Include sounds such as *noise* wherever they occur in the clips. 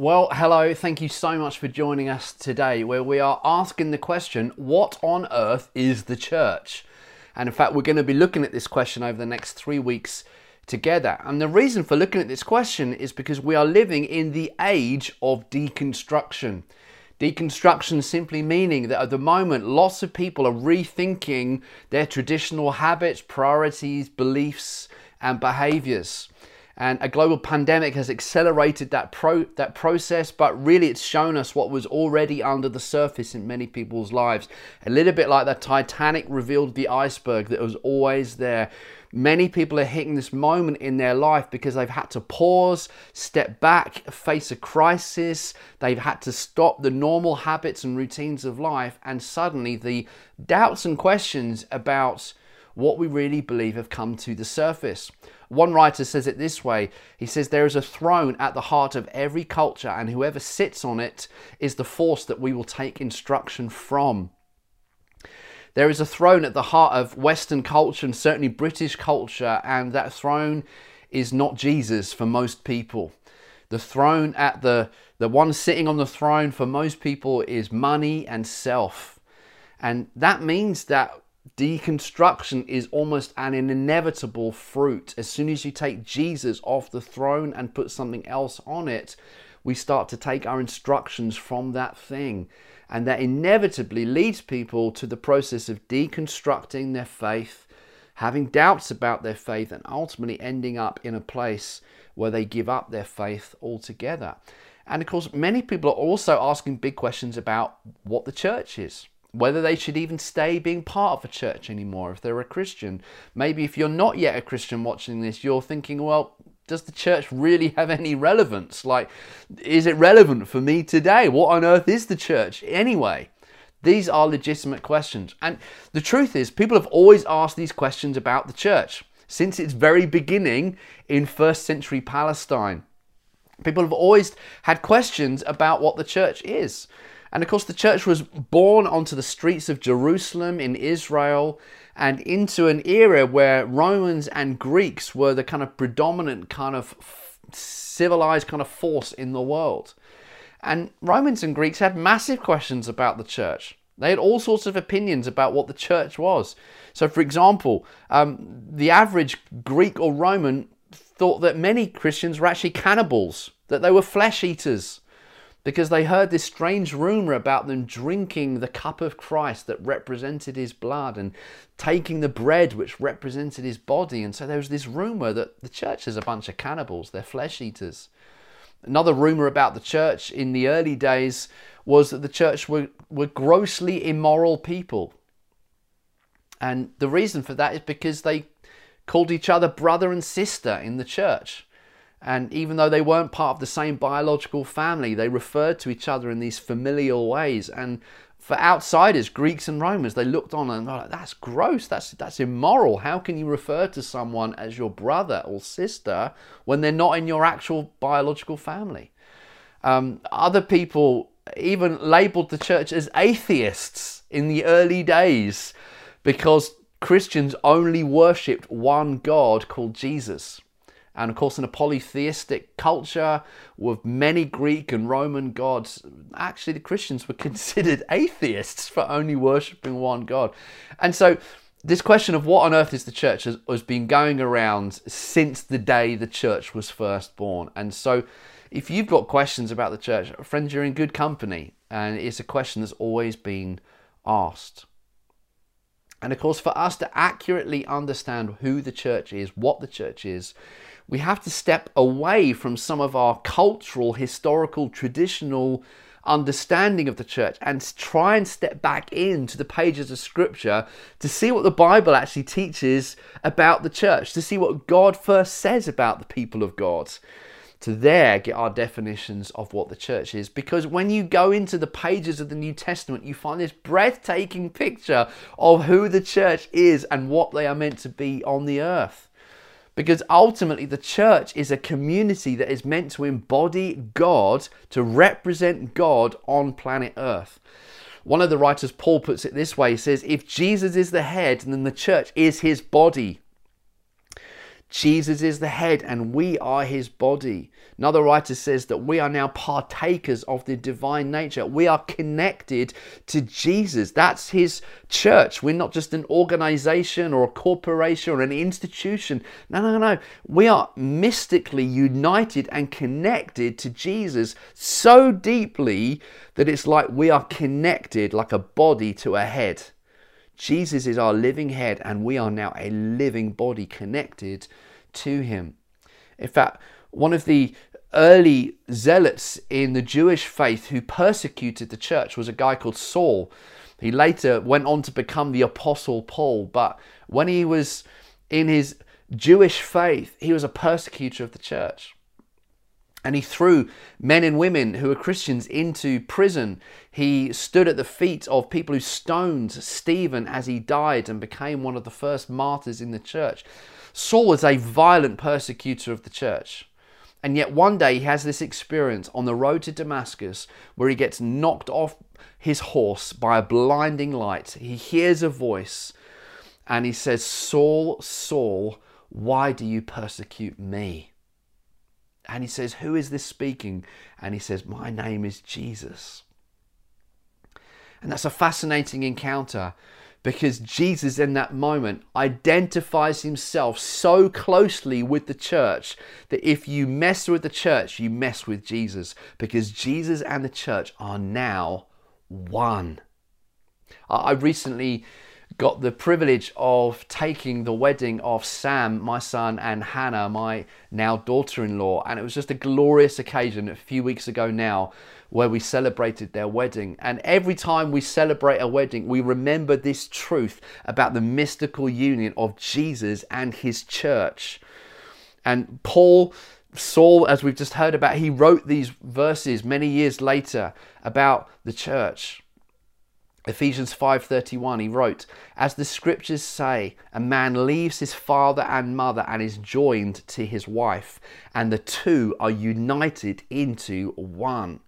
Well, hello, thank you so much for joining us today, where we are asking the question what on earth is the church? And in fact, we're going to be looking at this question over the next three weeks together. And the reason for looking at this question is because we are living in the age of deconstruction. Deconstruction simply meaning that at the moment, lots of people are rethinking their traditional habits, priorities, beliefs, and behaviors and a global pandemic has accelerated that pro that process but really it's shown us what was already under the surface in many people's lives. A little bit like the titanic revealed the iceberg that was always there. Many people are hitting this moment in their life because they've had to pause step back face a crisis. They've had to stop the normal habits and routines of life and suddenly the doubts and questions about what we really believe have come to the surface. One writer says it this way He says, There is a throne at the heart of every culture, and whoever sits on it is the force that we will take instruction from. There is a throne at the heart of Western culture and certainly British culture, and that throne is not Jesus for most people. The throne at the the one sitting on the throne for most people is money and self. And that means that Deconstruction is almost an inevitable fruit. As soon as you take Jesus off the throne and put something else on it, we start to take our instructions from that thing. And that inevitably leads people to the process of deconstructing their faith, having doubts about their faith, and ultimately ending up in a place where they give up their faith altogether. And of course, many people are also asking big questions about what the church is whether they should even stay being part of a church anymore if they're a Christian. Maybe if you're not yet a Christian watching this, you're thinking, well, does the church really *laughs* have any relevance? Like, is it relevant for me today? What on earth is the church anyway? These are legitimate questions. And the truth is, people have always asked these questions about the church since its very beginning in first century Palestine. People have always had questions about what the church is. And of course, the church was born onto the streets of Jerusalem in Israel and into an era where Romans and Greeks were the kind of predominant kind of civilized kind of force in the world. And Romans and Greeks had massive questions about the church. They had all sorts of opinions about what the church was. So, for example, um, the average Greek or Roman thought that many Christians were actually cannibals, that they were flesh eaters because they heard this strange rumor about them drinking the cup of Christ that represented his blood and taking the bread which represented his body. And so there was this rumor that the church is a bunch of cannibals, they're flesh eaters. Another rumor about the church in the early days was that the church were, were grossly immoral people. And the reason for that is because they called each other brother and sister in the church. And even though they weren't part of the same biological family, they referred to each other in these familial ways. And for outsiders, Greeks and Romans, they looked on and like, that's gross, that's, that's immoral. How can you refer to someone as your brother or sister when they're not in your actual biological family? Um, other people even labeled the church as atheists in the early days because Christians only worshipped one God called Jesus. And of course, in a polytheistic culture with many Greek and Roman gods, actually the Christians were *laughs* considered atheists for only worshipping one God. And so, this question of what on earth is the church has, has been going around since the day the church was first born. And so, if you've got questions about the church, friends, you're in good company. And it's a question that's always been asked. And of course, for us to accurately understand who the church is, what the church is, we have to step away from some of our cultural, historical, traditional understanding of the church and try and step back into the pages of scripture to see what the Bible actually teaches about the church, to see what God first says about the people of God. To there get our definitions of what the church is. Because when you go into the pages of the New Testament, you find this breathtaking picture of who the church is and what they are meant to be on the earth. Because ultimately, the church is a community that is meant to embody God, to represent God on planet Earth. One of the writers, Paul, puts it this way he says, If Jesus is the head, then the church is his body. Jesus is the head and we are his body. Another writer says that we are now partakers of the divine nature. We are connected to Jesus. That's his church. We're not just an organization or a corporation or an institution. No, no, no. We are mystically united and connected to Jesus so deeply that it's like we are connected like a body to a head. Jesus is our living head, and we are now a living body connected to him. In fact, one of the early zealots in the Jewish faith who persecuted the church was a guy called Saul. He later went on to become the Apostle Paul, but when he was in his Jewish faith, he was a persecutor of the church. And he threw men and women who were Christians into prison. He stood at the feet of people who stoned Stephen as he died and became one of the first martyrs in the church. Saul was a violent persecutor of the church. And yet one day he has this experience on the road to Damascus where he gets knocked off his horse by a blinding light. He hears a voice and he says, Saul, Saul, why do you persecute me? And he says, Who is this speaking? And he says, My name is Jesus. And that's a fascinating encounter because Jesus, in that moment, identifies himself so closely with the church that if you mess with the church, you mess with Jesus because Jesus and the church are now one. I recently got the privilege of taking the wedding of Sam, my son, and Hannah, my now daughter in law. And it was just a glorious occasion a few weeks ago now where we celebrated their wedding. And every time we celebrate a wedding, we remember this truth about the mystical union of Jesus and his church. And Paul. Saul, as we've just heard about, he wrote these verses many years later about the church. Ephesians 5:31 he wrote as the scriptures say a man leaves his father and mother and is joined to his wife and the two are united into one.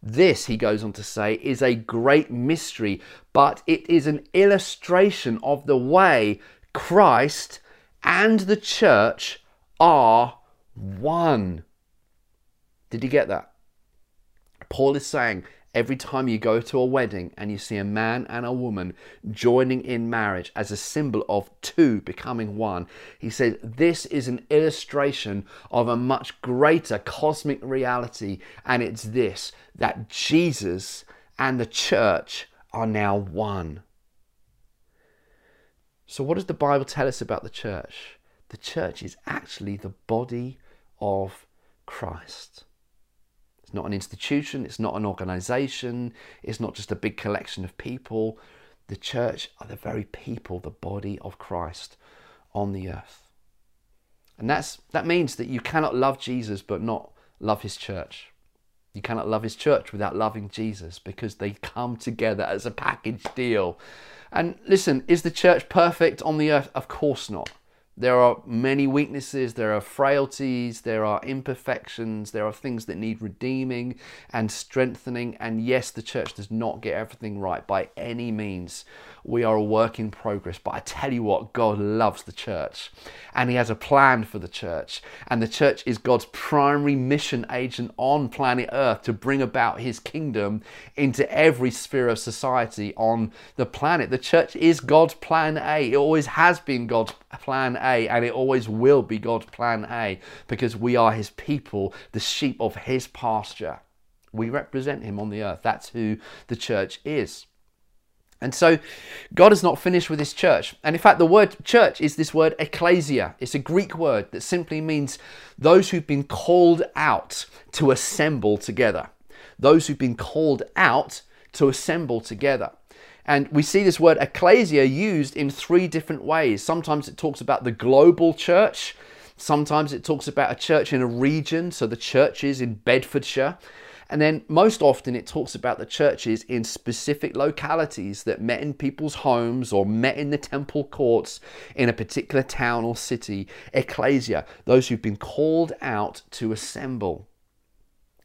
This he goes on to say is a great mystery but it is an illustration of the way Christ and the church are one. Did you get that? Paul is saying Every time you go to a wedding and you see a man and a woman joining in marriage as a symbol of two becoming one, he says this is an illustration of a much greater cosmic reality, and it's this that Jesus and the church are now one. So, what does the Bible tell us about the church? The church is actually the body of Christ. It's not an institution, it's not an organization, it's not just a big collection of people. The church are the very people, the body of Christ on the earth. And that's, that means that you cannot love Jesus but not love his church. You cannot love his church without loving Jesus because they come together as a package deal. And listen, is the church perfect on the earth? Of course not. There are many weaknesses, there are frailties, there are imperfections, there are things that need redeeming and strengthening. And yes, the church does not get everything right by any means. We are a work in progress. But I tell you what, God loves the church and He has a plan for the church. And the church is God's primary mission agent on planet Earth to bring about His kingdom into every sphere of society on the planet. The church is God's plan A, it always has been God's plan A, and it always will be God's plan A because we are His people, the sheep of His pasture. We represent Him on the earth. That's who the church is. And so God is not finished with his church. And in fact, the word church is this word ecclesia. It's a Greek word that simply means those who've been called out to assemble together. Those who've been called out to assemble together. And we see this word ecclesia used in three different ways. Sometimes it talks about the global church, sometimes it talks about a church in a region, so the churches in Bedfordshire. And then most often it talks about the churches in specific localities that met in people's homes or met in the temple courts in a particular town or city. Ecclesia, those who've been called out to assemble.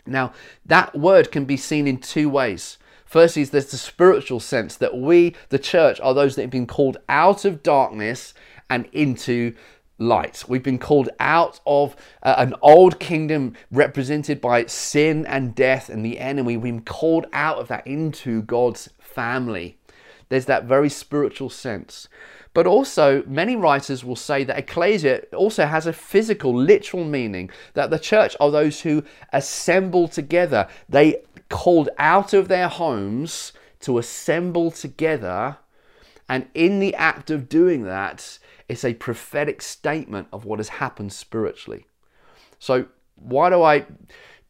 Now, that word can be seen in two ways. Firstly, there's the spiritual sense that we, the church, are those that have been called out of darkness and into light. We've been called out of uh, an old kingdom represented by sin and death and the enemy. We've been called out of that into God's family. There's that very spiritual sense. But also, many writers will say that ecclesia also has a physical, literal meaning that the church are those who assemble together. They called out of their homes to assemble together. And in the act of doing that, it's a prophetic statement of what has happened spiritually. So, why do I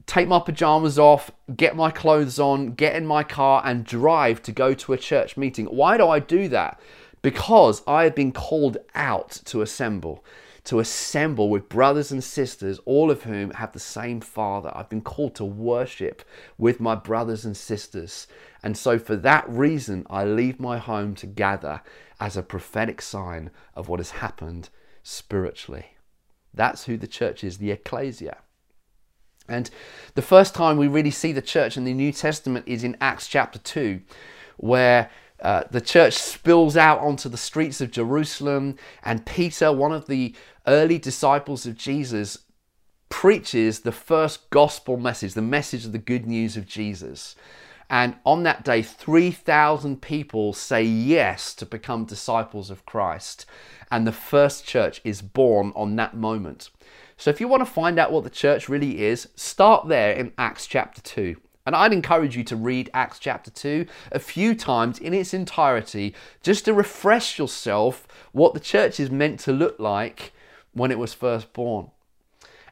take my pajamas off, get my clothes on, get in my car, and drive to go to a church meeting? Why do I do that? Because I have been called out to assemble, to assemble with brothers and sisters, all of whom have the same Father. I've been called to worship with my brothers and sisters. And so, for that reason, I leave my home to gather as a prophetic sign of what has happened spiritually. That's who the church is, the ecclesia. And the first time we really see the church in the New Testament is in Acts chapter 2, where uh, the church spills out onto the streets of Jerusalem, and Peter, one of the early disciples of Jesus, preaches the first gospel message, the message of the good news of Jesus. And on that day, 3,000 people say yes to become disciples of Christ. And the first church is born on that moment. So if you want to find out what the church really is, start there in Acts chapter 2. And I'd encourage you to read Acts chapter 2 a few times in its entirety just to refresh yourself what the church is meant to look like when it was first born.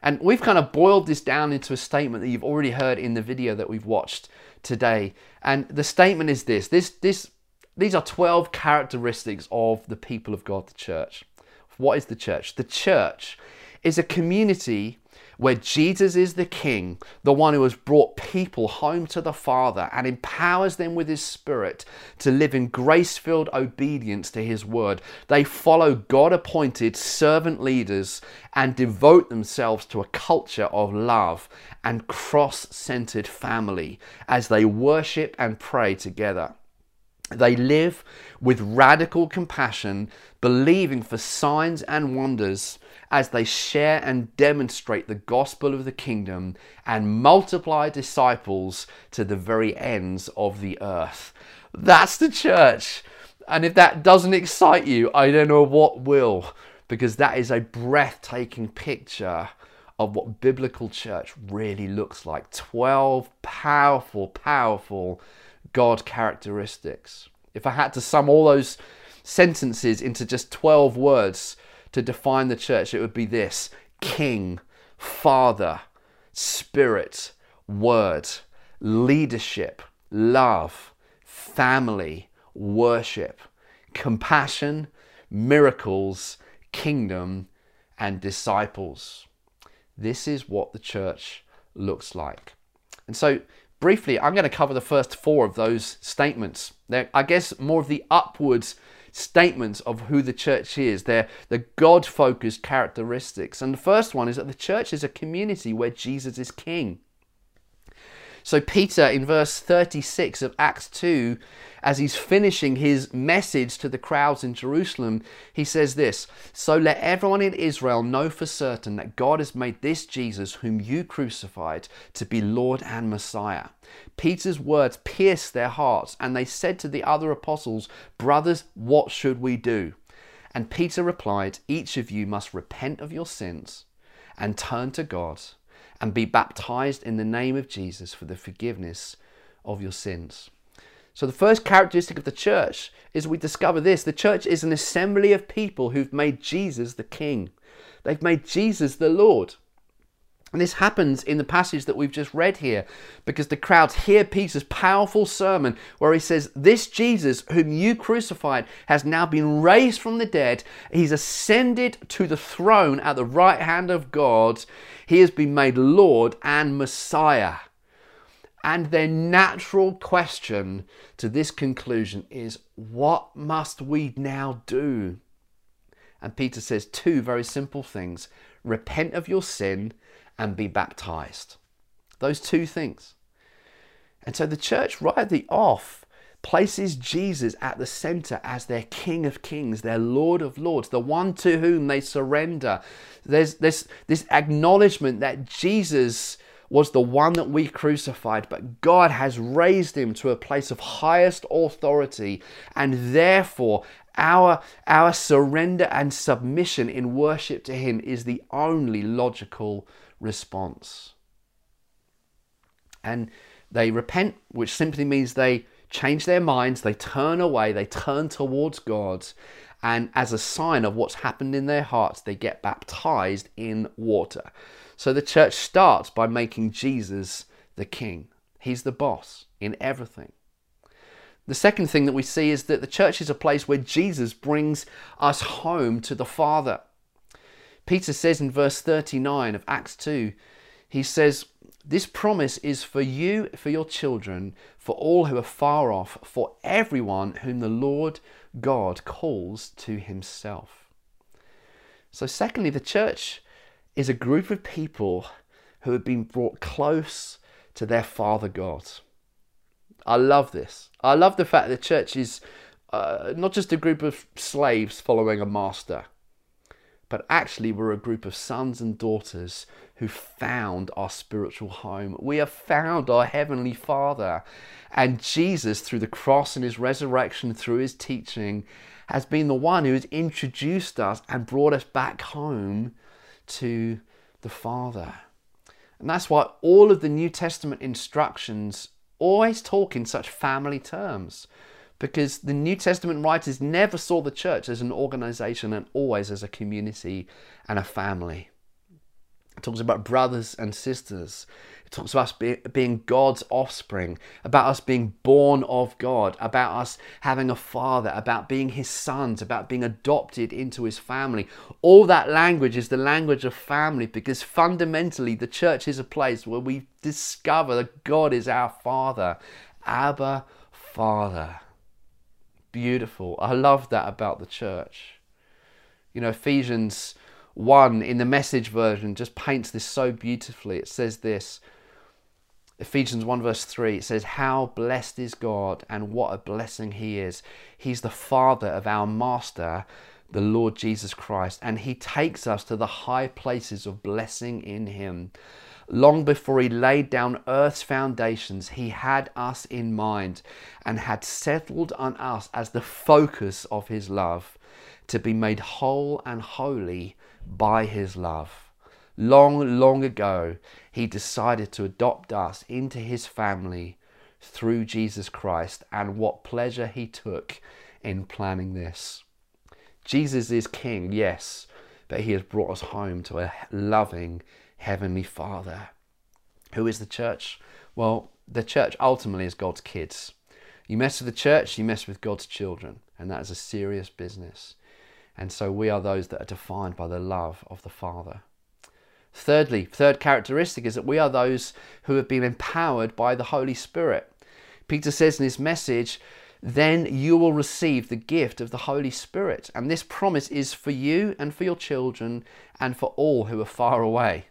And we've kind of boiled this down into a statement that you've already heard in the video that we've watched today. And the statement is this this, this these are 12 characteristics of the people of God, the church. What is the church? The church is a community where Jesus is the King, the one who has brought people home to the Father and empowers them with His Spirit to live in grace filled obedience to His Word. They follow God appointed servant leaders and devote themselves to a culture of love and cross centered family as they worship and pray together. They live with radical compassion, believing for signs and wonders as they share and demonstrate the gospel of the kingdom and multiply disciples to the very ends of the earth. That's the church. And if that doesn't excite you, I don't know what will, because that is a breathtaking picture of what biblical church really looks like 12 powerful, powerful God characteristics. If I had to sum all those sentences into just 12 words, to define the church, it would be this King, Father, Spirit, Word, leadership, love, family, worship, compassion, miracles, kingdom, and disciples. This is what the church looks like. And so, briefly, I'm going to cover the first four of those statements. They're, I guess, more of the upwards statements of who the church is. They're the God focused characteristics. And the first one is that the church is a community where Jesus is king. So, Peter in verse 36 of Acts 2, as he's finishing his message to the crowds in Jerusalem, he says this So let everyone in Israel know for certain that God has made this Jesus, whom you crucified, to be Lord and Messiah. Peter's words pierced their hearts, and they said to the other apostles, Brothers, what should we do? And Peter replied, Each of you must repent of your sins and turn to God and be baptized in the name of Jesus for the forgiveness of your sins. So, the first characteristic of the church is we discover this the church is an assembly of people who've made Jesus the King, they've made Jesus the Lord. And this happens in the passage that we've just read here because the crowds hear Peter's powerful sermon where he says, This Jesus, whom you crucified, has now been raised from the dead. He's ascended to the throne at the right hand of God. He has been made Lord and Messiah. And their natural question to this conclusion is, What must we now do? And Peter says two very simple things repent of your sin and be baptized. Those two things. And so the church, right at the off, places Jesus at the center as their King of Kings, their Lord of Lords, the one to whom they surrender. There's this, this acknowledgement that Jesus was the one that we crucified, but God has raised him to a place of highest authority, and therefore our, our surrender and submission in worship to him is the only logical response. And they repent, which simply means they change their minds, they turn away, they turn towards God, and as a sign of what's happened in their hearts, they get baptized in water. So the church starts by making Jesus the king. He's the boss in everything. The second thing that we see is that the church is a place where Jesus brings us home to the Father. Peter says in verse 39 of Acts 2, he says, This promise is for you, for your children, for all who are far off, for everyone whom the Lord God calls to himself. So, secondly, the church is a group of people who have been brought close to their Father God. I love this. I love the fact that the church is uh, not just a group of slaves following a master, but actually we're a group of sons and daughters who found our spiritual home. We have found our Heavenly Father. And Jesus, through the cross and his resurrection, through his teaching, has been the one who has introduced us and brought us back home to the Father. And that's why all of the New Testament instructions always talk in such family terms. Because the New Testament writers never saw the church as an organization and always as a community and a family. It talks about brothers and sisters. It talks about us be, being God's offspring, about us being born of God, about us having a father, about being his sons, about being adopted into his family. All that language is the language of family because fundamentally the church is a place where we discover that God is our father. Abba, Father. Beautiful. I love that about the church. You know, Ephesians 1 in the message version just paints this so beautifully. It says this Ephesians 1 verse 3 it says, How blessed is God and what a blessing He is. He's the Father of our Master, the Lord Jesus Christ, and He takes us to the high places of blessing in Him. Long before He laid down earth's foundations, He had us in mind and had settled on us as the focus of His love to be made whole and holy by his love. Long, long ago, he decided to adopt us into his family through Jesus Christ, and what pleasure he took in planning this. Jesus is King, yes, but he has brought us home to a loving Heavenly Father. Who is the church? Well, the church ultimately is God's kids. You mess with the church, you mess with God's children, and that is a serious business. And so we are those that are defined by the love of the Father. Thirdly, third characteristic is that we are those who have been empowered by the Holy Spirit. Peter says in his message, then you will receive the gift of the Holy Spirit. And this promise is for you and for your children and for all who are far away.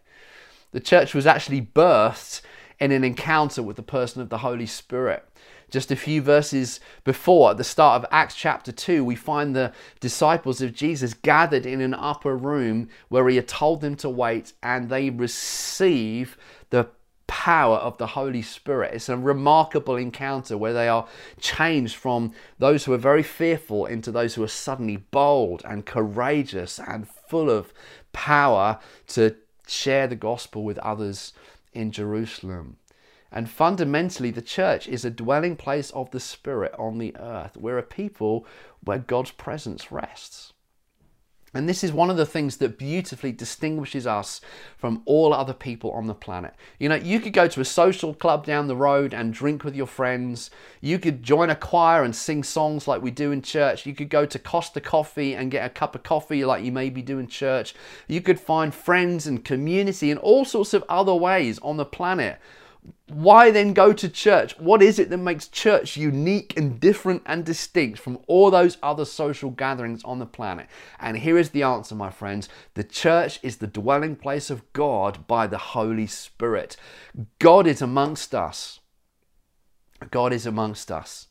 The church was actually birthed in an encounter with the person of the Holy Spirit. Just a few verses before, at the start of Acts chapter 2, we find the disciples of Jesus gathered in an upper room where he had told them to wait, and they receive the power of the Holy Spirit. It's a remarkable encounter where they are changed from those who are very fearful into those who are suddenly bold and courageous and full of power to share the gospel with others in Jerusalem. And fundamentally, the church is a dwelling place of the Spirit on the earth. We're a people where God's presence rests. And this is one of the things that beautifully distinguishes us from all other people on the planet. You know, you could go to a social club down the road and drink with your friends. You could join a choir and sing songs like we do in church. You could go to Costa Coffee and get a cup of coffee like you maybe do in church. You could find friends and community in all sorts of other ways on the planet why then go to church? What is it that makes church unique and different and distinct from all those other social gatherings on the planet? And here is the answer, my friends the church is the dwelling place of God by the Holy Spirit. God is amongst us. God is amongst us.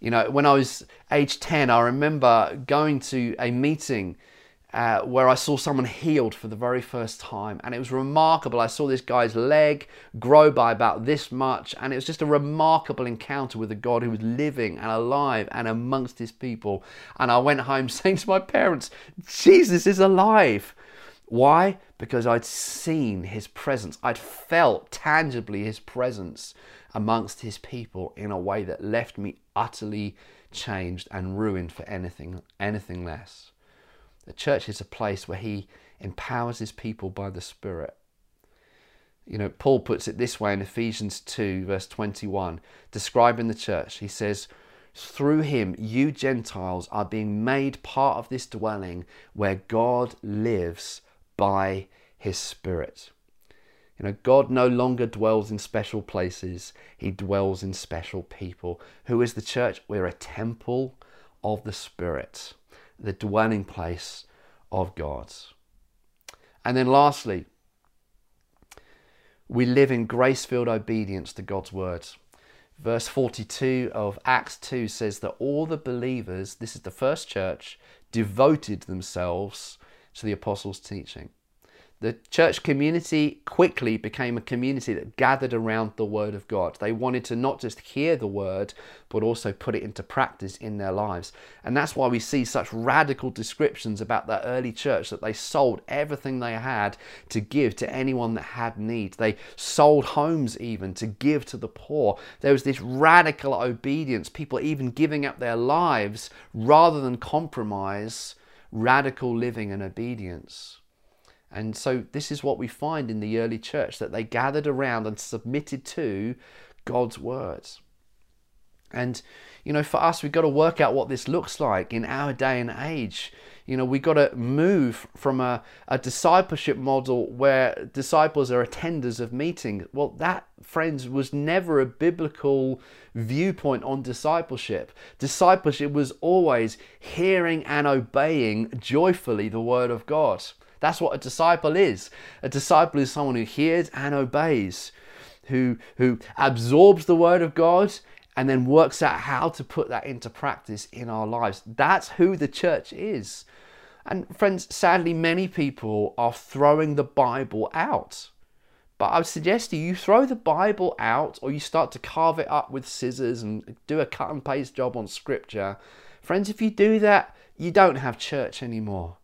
You know, when I was age 10, I remember going to a meeting uh, where I saw someone healed for the very first time. And it was remarkable. I saw this guy's leg grow by about this much. And it was just a remarkable encounter with a God who was living and alive and amongst his people. And I went home *laughs* saying to my parents, Jesus is alive. Why? Because I'd seen his presence, I'd felt tangibly his presence amongst his people in a way that left me utterly changed and ruined for anything anything less. The church is a place where he empowers his people by the Spirit. You know, Paul puts it this way in Ephesians 2, verse 21, describing the church. He says, Through him, you Gentiles are being made part of this dwelling where God lives by his Spirit. You know, God no longer dwells in special places, He dwells in special people. Who is the church? We're a temple of the Spirit the dwelling place of God. And then lastly, we live in grace filled obedience to God's word. Verse 42 of Acts 2 says that all the believers, this is the first church, devoted themselves to the apostles' teaching. The church community quickly became a community that gathered around the Word of God. They wanted to not just hear the Word, but also put it into practice in their lives. And that's why we see such radical descriptions about the early church that they sold everything they had to give to anyone that had need. They sold homes even to give to the poor. There was this radical obedience, people even giving up their lives rather than compromise radical living and obedience. And so this is what we find in the early church that they gathered around and submitted to God's words. And, you know, for us, we've got to work out what this looks like in our day and age. You know, we've got to move from a, a discipleship model where disciples are attenders of meetings. Well, that, friends, was never a biblical viewpoint on discipleship. Discipleship was always hearing and obeying joyfully the word of God. That's what a disciple is. A disciple is someone who hears and obeys, who, who absorbs the word of God and then works out how to put that into practice in our lives. That's who the church is. And friends, sadly, many people are throwing the Bible out. But I would suggest to you, you throw the Bible out or you start to carve it up with scissors and do a cut and paste job on scripture. Friends, if you do that, you don't have church anymore.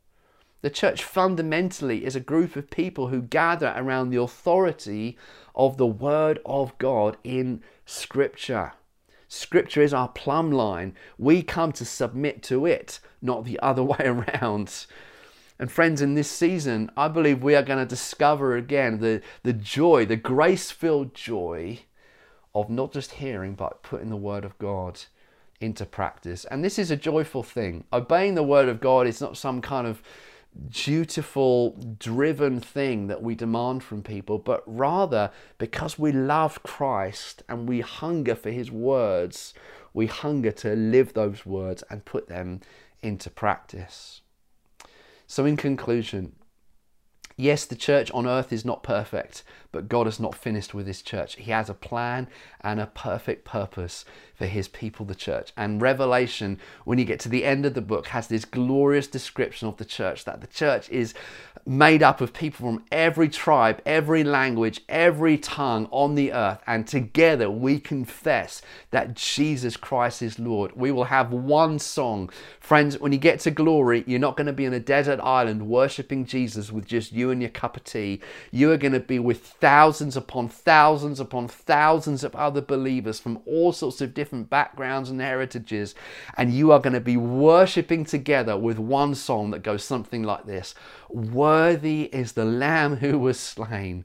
The church fundamentally is a group of people who gather around the authority of the Word of God in Scripture. Scripture is our plumb line. We come to submit to it, not the *laughs* other way around. And friends, in this season, I believe we are going to discover again the, the joy, the grace filled joy of not just hearing, but putting the Word of God into practice. And this is a joyful thing. Obeying the Word of God is not some kind of dutiful, driven thing that we demand from people, but rather because we love Christ and we hunger for His words, we hunger to live those words and put them into practice. So, in conclusion, yes, the church on earth is not perfect, but God is not finished with His church. He has a plan and a perfect purpose for his people, the church. And Revelation, when you get to the end of the book, has this glorious description of the church that the church is made up of people from every tribe, every language, every tongue on the earth. And together we confess that Jesus Christ is Lord. We will have one song. Friends, when you get to glory, you're not going to be in a desert island worshiping Jesus with just you and your cup of tea. You are going to be with thousands upon thousands upon thousands of other believers from all sorts of different backgrounds and heritages, and you are going to be worshipping together with one song that goes something like this. Worthy is the Lamb who was slain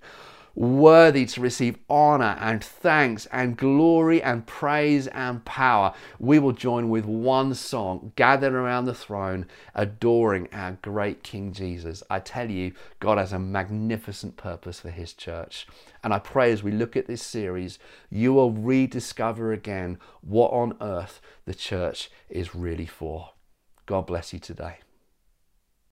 worthy to receive honor and thanks and glory and praise and power. We will join with one song, gathered around the throne, adoring our great King Jesus. I tell you, God has a magnificent purpose for his church. And I pray as we look at this series, you will rediscover again what on earth the church is really for. God bless you today.